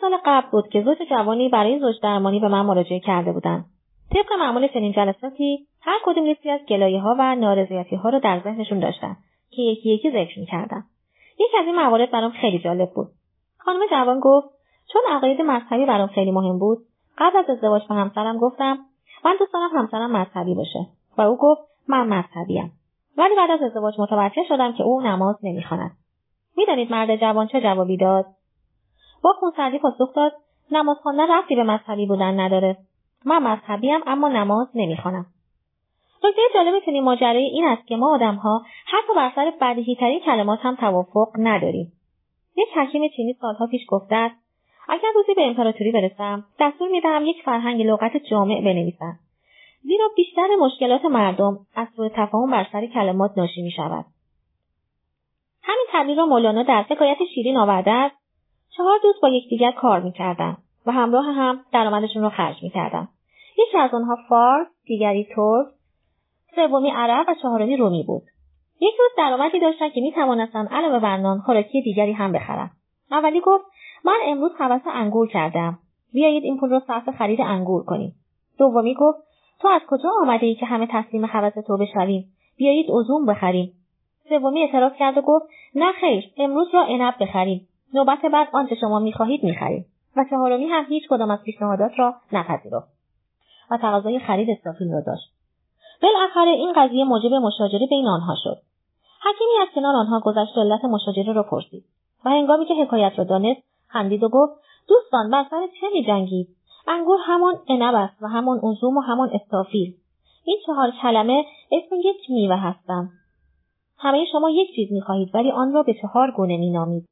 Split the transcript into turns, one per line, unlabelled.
سال قبل بود که زوج جوانی برای زوج درمانی به من مراجعه کرده بودند طبق معمول چنین جلساتی هر کدوم لیستی از گلایه ها و نارضایتی ها رو در ذهنشون داشتن که یکی یکی ذکر می‌کردم یکی از این موارد برام خیلی جالب بود. خانم جوان گفت چون عقاید مذهبی برام خیلی مهم بود قبل از ازدواج با همسرم گفتم من دوست دارم همسرم مذهبی باشه. و او گفت من مذهبیم. ولی بعد از ازدواج متوجه شدم که او نماز نمی‌خواند. می‌دانید مرد جوان چه جوابی داد؟ با خونسردی پاسخ داد نماز خواندن رفتی به مذهبی بودن نداره. من مذهبیم اما نماز نمی‌خوانم. نکته جالب چنین ماجرای این است که ما آدمها حتی بر سر بدیهیترین کلمات هم توافق نداریم. یک حکیم چینی سالها پیش گفته است اگر روزی به امپراتوری برسم دستور می‌دهم یک فرهنگ لغت جامع بنویسم. زیرا بیشتر مشکلات مردم از سوء تفاهم بر سر کلمات ناشی می شود. همین تعبیر را مولانا در حکایت شیرین آورده است. چهار دوست با یکدیگر کار می‌کردند و همراه هم درآمدشون را خرج می‌کردند یکی از آنها فارس دیگری ترک سومی عرب و چهارمی رومی بود. یک روز درآمدی داشتند که می‌توانستند علاوه بر نان خوراکی دیگری هم بخرند اولی گفت من امروز حوس انگور کردم. بیایید این پول را صرف خرید انگور کنیم. دومی گفت تو از کجا آمده ای که همه تسلیم حوس تو بشویم؟ بیایید عزوم بخریم. سومی اعتراض کرد و گفت نه خیر امروز را عنب بخریم. نوبت بعد آنچه شما می‌خواهید می‌خریم و چهارمی هم هیچ کدام از پیشنهادات را نپذیرفت و تقاضای خرید استافیل را داشت. بالاخره این قضیه موجب مشاجره بین آنها شد. حکیمی از کنار آنها گذشت علت مشاجره را پرسید و هنگامی که حکایت را دانست خندید و گفت دوستان بر سر چه میجنگید؟ انگور همان عنب است و همان عزوم و همان استافیل. این چهار کلمه اسم یک میوه هستند همه شما یک چیز می‌خواهید ولی آن را به چهار گونه مینامید.